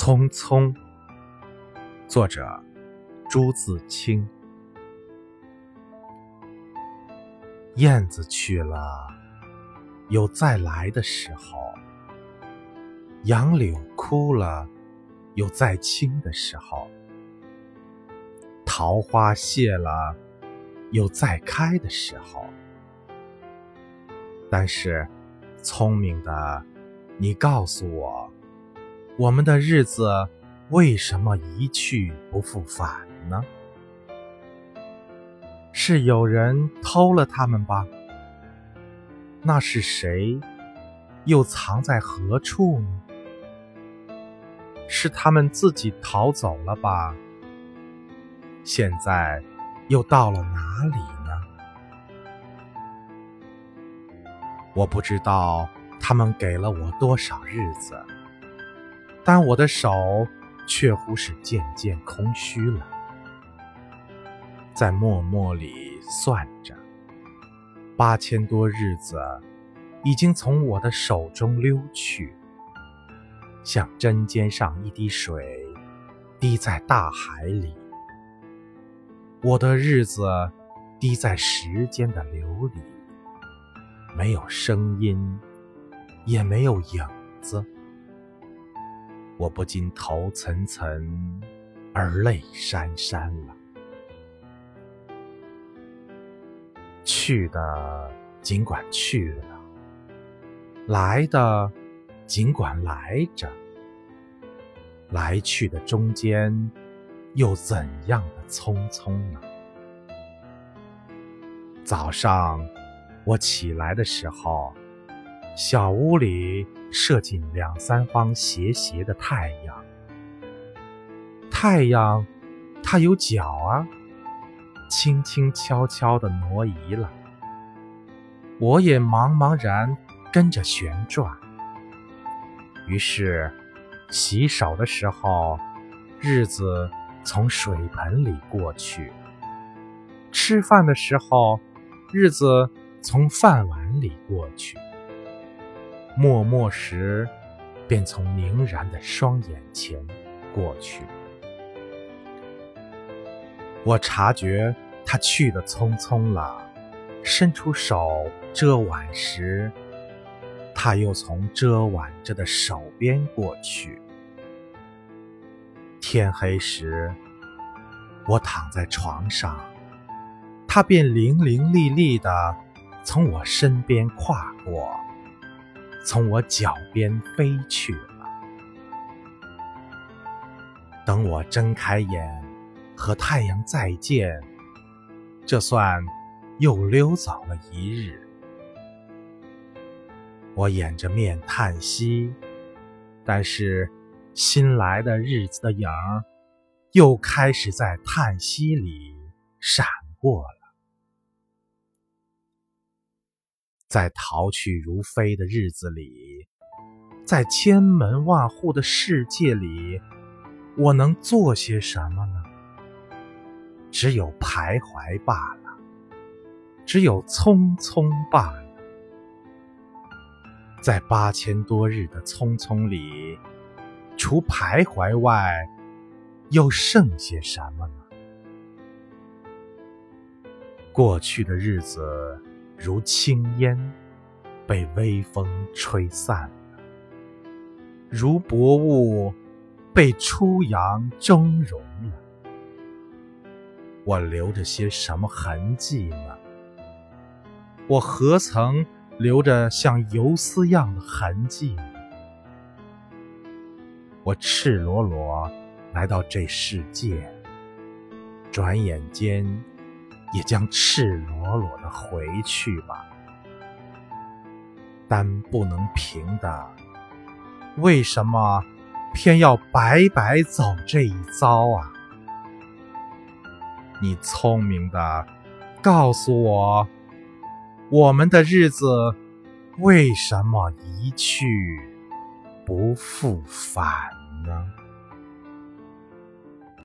匆匆，作者朱自清。燕子去了，有再来的时候；杨柳枯了，有再青的时候；桃花谢了，有再开的时候。但是，聪明的你告诉我。我们的日子为什么一去不复返呢？是有人偷了他们吧？那是谁？又藏在何处呢？是他们自己逃走了吧？现在又到了哪里呢？我不知道他们给了我多少日子。但我的手却乎是渐渐空虚了，在默默里算着，八千多日子已经从我的手中溜去，像针尖上一滴水，滴在大海里。我的日子滴在时间的流里，没有声音，也没有影子。我不禁头涔涔，而泪潸潸了。去的尽管去了，来的尽管来着，来去的中间，又怎样的匆匆呢？早上我起来的时候。小屋里射进两三方斜斜的太阳，太阳，它有脚啊，轻轻悄悄地挪移了。我也茫茫然跟着旋转。于是，洗手的时候，日子从水盆里过去；吃饭的时候，日子从饭碗里过去。默默时，便从凝然的双眼前过去。我察觉他去的匆匆了，伸出手遮挽时，他又从遮挽着的手边过去。天黑时，我躺在床上，他便伶伶俐俐的从我身边跨过。从我脚边飞去了。等我睁开眼，和太阳再见，这算又溜走了一日。我掩着面叹息，但是新来的日子的影儿，又开始在叹息里闪过了。在逃去如飞的日子里，在千门万户的世界里，我能做些什么呢？只有徘徊罢了，只有匆匆罢了。在八千多日的匆匆里，除徘徊外，又剩些什么呢？过去的日子。如轻烟，被微风吹散了；如薄雾，被初阳蒸融了。我留着些什么痕迹呢？我何曾留着像游丝样的痕迹呢？我赤裸裸来到这世界，转眼间。也将赤裸裸的回去吧，但不能平的，为什么偏要白白走这一遭啊？你聪明的，告诉我，我们的日子为什么一去不复返呢？